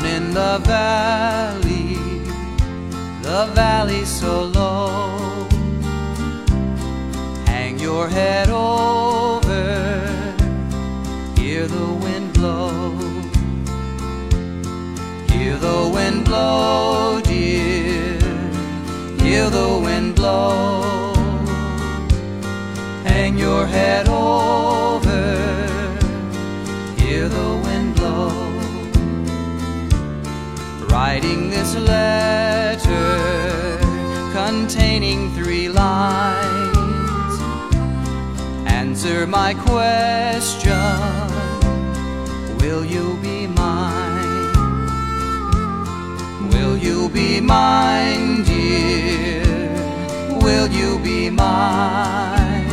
and the valley, the valley so low. Hang your head over, hear the wind blow. Hear the wind blow, dear, hear the wind blow. Hang your head over, hear the wind blow writing this letter containing three lines. Answer my question Will you be mine? Will you be mine, dear? Will you be mine?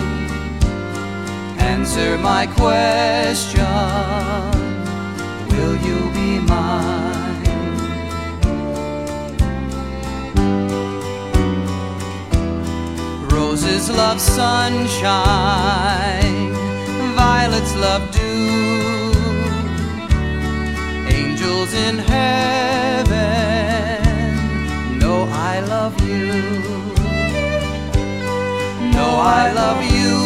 Answer my question Will you be mine? Roses love sunshine, violets love dew, angels in heaven know I love you. Know I love you.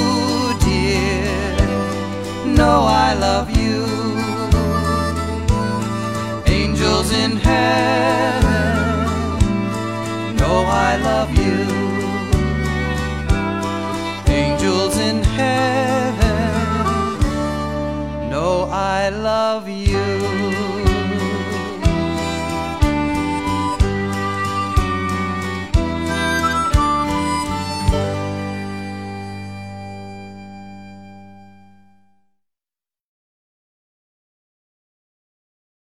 of you.